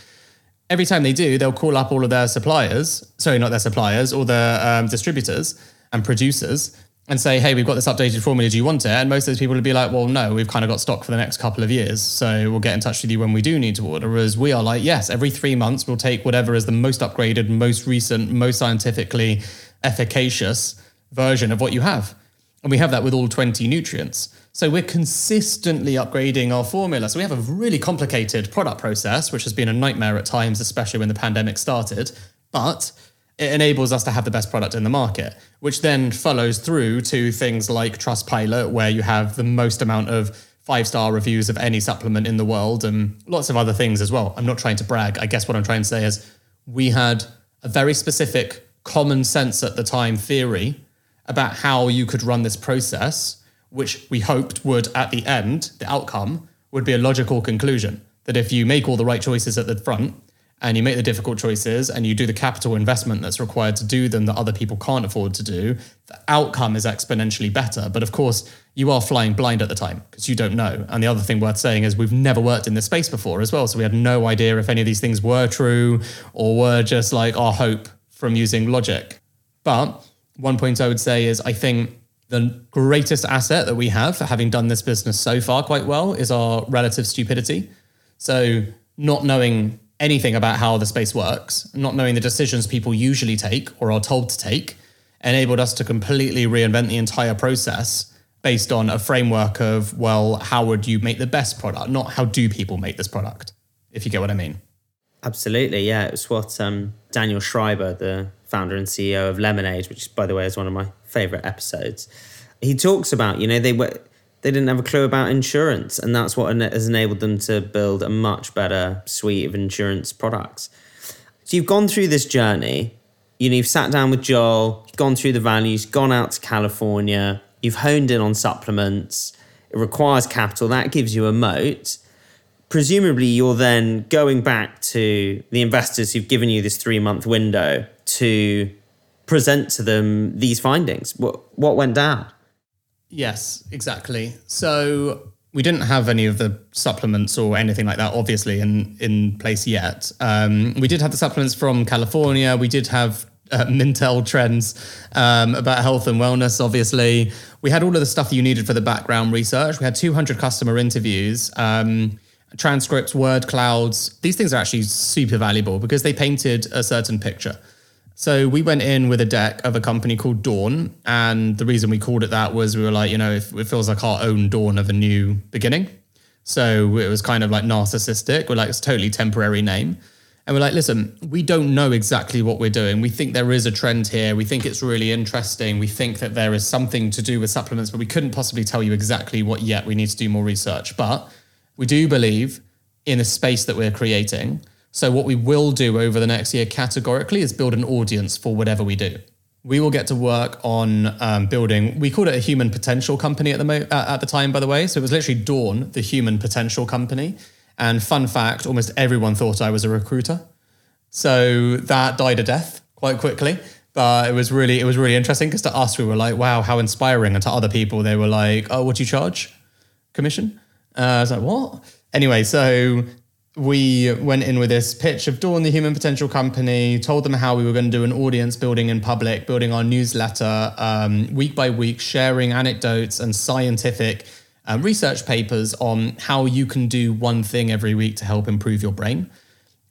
Every time they do, they'll call up all of their suppliers, sorry, not their suppliers, all their um, distributors and producers and say, hey, we've got this updated formula, do you want it? And most of those people would be like, well, no, we've kind of got stock for the next couple of years. So we'll get in touch with you when we do need to order. Whereas we are like, yes, every three months we'll take whatever is the most upgraded, most recent, most scientifically efficacious version of what you have. And we have that with all 20 nutrients. So we're consistently upgrading our formula. So we have a really complicated product process, which has been a nightmare at times, especially when the pandemic started. But it enables us to have the best product in the market, which then follows through to things like Trustpilot, where you have the most amount of five star reviews of any supplement in the world and lots of other things as well. I'm not trying to brag. I guess what I'm trying to say is we had a very specific common sense at the time theory about how you could run this process, which we hoped would, at the end, the outcome would be a logical conclusion. that if you make all the right choices at the front and you make the difficult choices and you do the capital investment that's required to do them that other people can't afford to do, the outcome is exponentially better. But of course, you are flying blind at the time because you don't know. And the other thing worth saying is we've never worked in this space before as well. So we had no idea if any of these things were true or were just like our hope from using logic. But one point I would say is I think the greatest asset that we have for having done this business so far quite well is our relative stupidity. So, not knowing anything about how the space works, not knowing the decisions people usually take or are told to take, enabled us to completely reinvent the entire process based on a framework of, well, how would you make the best product, not how do people make this product, if you get what I mean. Absolutely, yeah. It was what um, Daniel Schreiber, the founder and CEO of Lemonade, which, by the way, is one of my favorite episodes. He talks about, you know, they were they didn't have a clue about insurance, and that's what has enabled them to build a much better suite of insurance products. So you've gone through this journey. You know, you've sat down with Joel, you've gone through the values, gone out to California, you've honed in on supplements. It requires capital. That gives you a moat presumably you're then going back to the investors who've given you this three month window to present to them these findings. What what went down? Yes, exactly. So we didn't have any of the supplements or anything like that, obviously, in in place yet. Um, we did have the supplements from California. We did have uh, Mintel trends um, about health and wellness. Obviously, we had all of the stuff you needed for the background research. We had 200 customer interviews. Um, transcripts, word clouds, these things are actually super valuable because they painted a certain picture. So we went in with a deck of a company called Dawn. And the reason we called it that was we were like, you know, it feels like our own dawn of a new beginning. So it was kind of like narcissistic. We're like, it's a totally temporary name. And we're like, listen, we don't know exactly what we're doing. We think there is a trend here. We think it's really interesting. We think that there is something to do with supplements, but we couldn't possibly tell you exactly what yet. We need to do more research. But we do believe in the space that we're creating. So, what we will do over the next year categorically is build an audience for whatever we do. We will get to work on um, building. We called it a human potential company at the mo- at the time, by the way. So it was literally Dawn, the human potential company. And fun fact, almost everyone thought I was a recruiter. So that died a death quite quickly. But it was really it was really interesting because to us we were like, wow, how inspiring, and to other people they were like, oh, what do you charge? Commission? Uh, I was like, what? Anyway, so we went in with this pitch of Dawn, the human potential company, told them how we were going to do an audience building in public, building our newsletter um, week by week, sharing anecdotes and scientific um, research papers on how you can do one thing every week to help improve your brain.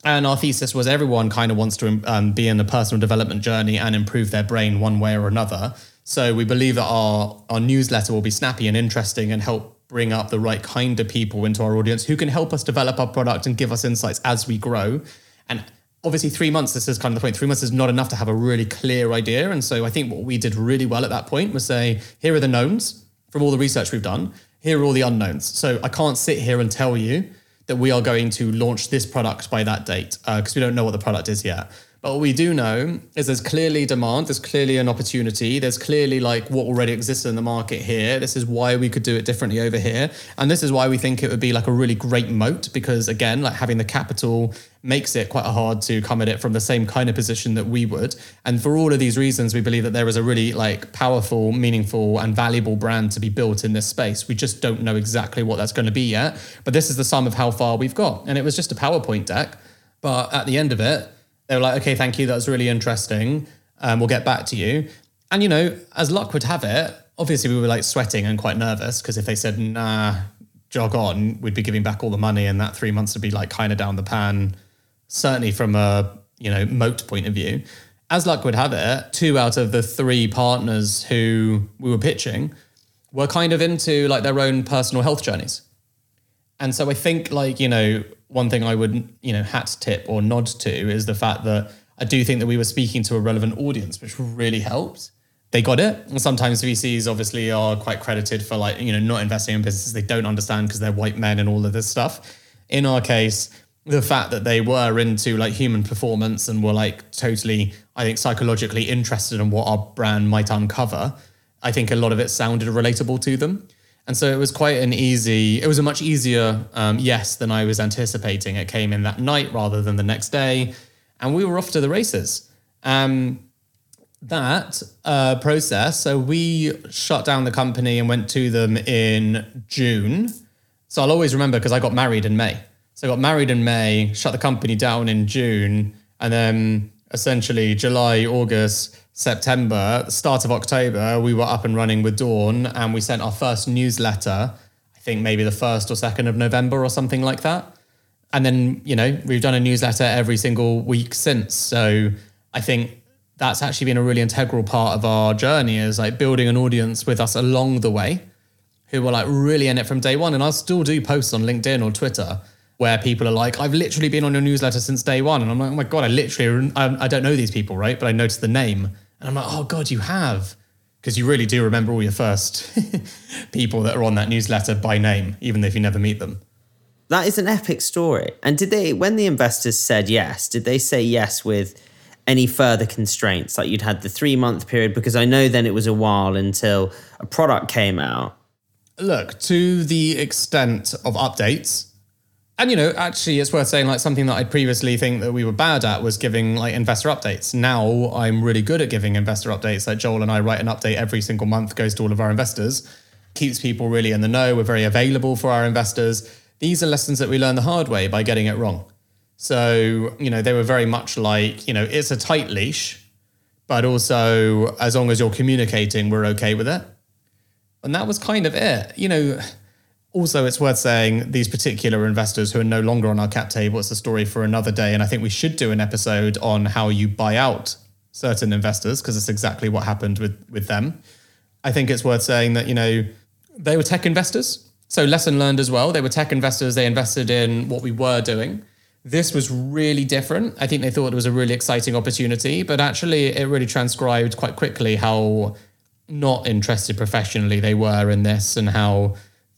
And our thesis was everyone kind of wants to um, be in a personal development journey and improve their brain one way or another. So we believe that our, our newsletter will be snappy and interesting and help bring up the right kind of people into our audience who can help us develop our product and give us insights as we grow. And obviously, three months, this is kind of the point. Three months is not enough to have a really clear idea. And so I think what we did really well at that point was say, here are the knowns from all the research we've done, here are all the unknowns. So I can't sit here and tell you that we are going to launch this product by that date because uh, we don't know what the product is yet. But what we do know is there's clearly demand, there's clearly an opportunity, there's clearly like what already exists in the market here. This is why we could do it differently over here. And this is why we think it would be like a really great moat because again, like having the capital makes it quite hard to come at it from the same kind of position that we would. And for all of these reasons, we believe that there is a really like powerful, meaningful, and valuable brand to be built in this space. We just don't know exactly what that's going to be yet. But this is the sum of how far we've got. And it was just a PowerPoint deck. But at the end of it, they were like, okay, thank you. That's really interesting. Um, we'll get back to you. And, you know, as luck would have it, obviously we were like sweating and quite nervous because if they said, nah, jog on, we'd be giving back all the money and that three months would be like kind of down the pan, certainly from a, you know, moat point of view. As luck would have it, two out of the three partners who we were pitching were kind of into like their own personal health journeys. And so I think like, you know, one thing I would, you know, hat tip or nod to is the fact that I do think that we were speaking to a relevant audience, which really helped. They got it. And sometimes VCs obviously are quite credited for like, you know, not investing in businesses they don't understand because they're white men and all of this stuff. In our case, the fact that they were into like human performance and were like totally, I think, psychologically interested in what our brand might uncover, I think a lot of it sounded relatable to them. And so it was quite an easy, it was a much easier um, yes than I was anticipating. It came in that night rather than the next day. And we were off to the races. Um, that uh, process, so we shut down the company and went to them in June. So I'll always remember because I got married in May. So I got married in May, shut the company down in June, and then essentially July, August, September, start of October, we were up and running with Dawn and we sent our first newsletter, I think maybe the first or second of November or something like that. And then, you know, we've done a newsletter every single week since. So I think that's actually been a really integral part of our journey is like building an audience with us along the way who were like really in it from day one. And I'll still do posts on LinkedIn or Twitter where people are like, I've literally been on your newsletter since day one. And I'm like, oh my God, I literally, I, I don't know these people, right? But I noticed the name. And I'm like, oh God, you have. Because you really do remember all your first people that are on that newsletter by name, even if you never meet them. That is an epic story. And did they, when the investors said yes, did they say yes with any further constraints? Like you'd had the three month period, because I know then it was a while until a product came out. Look, to the extent of updates, and you know, actually, it's worth saying like something that I previously think that we were bad at was giving like investor updates. Now I'm really good at giving investor updates. Like Joel and I write an update every single month, goes to all of our investors, keeps people really in the know. We're very available for our investors. These are lessons that we learn the hard way by getting it wrong. So you know, they were very much like you know, it's a tight leash, but also as long as you're communicating, we're okay with it. And that was kind of it. You know also, it's worth saying these particular investors who are no longer on our cap table, it's a story for another day. And I think we should do an episode on how you buy out certain investors because it's exactly what happened with, with them. I think it's worth saying that, you know, they were tech investors. So, lesson learned as well. They were tech investors, they invested in what we were doing. This was really different. I think they thought it was a really exciting opportunity, but actually, it really transcribed quite quickly how not interested professionally they were in this and how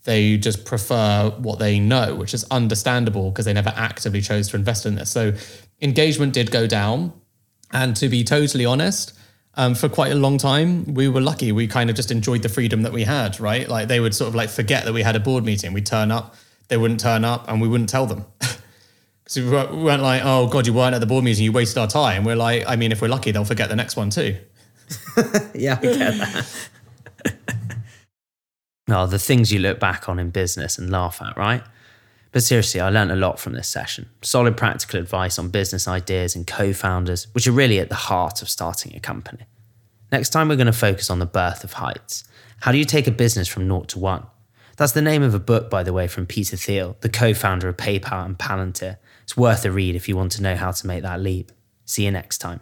they just prefer what they know, which is understandable because they never actively chose to invest in this. So engagement did go down. And to be totally honest, um, for quite a long time, we were lucky. We kind of just enjoyed the freedom that we had, right? Like they would sort of like forget that we had a board meeting. We'd turn up, they wouldn't turn up, and we wouldn't tell them. Because we weren't like, oh God, you weren't at the board meeting, you wasted our time. We're like, I mean, if we're lucky, they'll forget the next one too. yeah, I get that. Oh, the things you look back on in business and laugh at, right? But seriously, I learned a lot from this session. Solid practical advice on business ideas and co founders, which are really at the heart of starting a company. Next time, we're going to focus on the birth of heights. How do you take a business from naught to one? That's the name of a book, by the way, from Peter Thiel, the co founder of PayPal and Palantir. It's worth a read if you want to know how to make that leap. See you next time.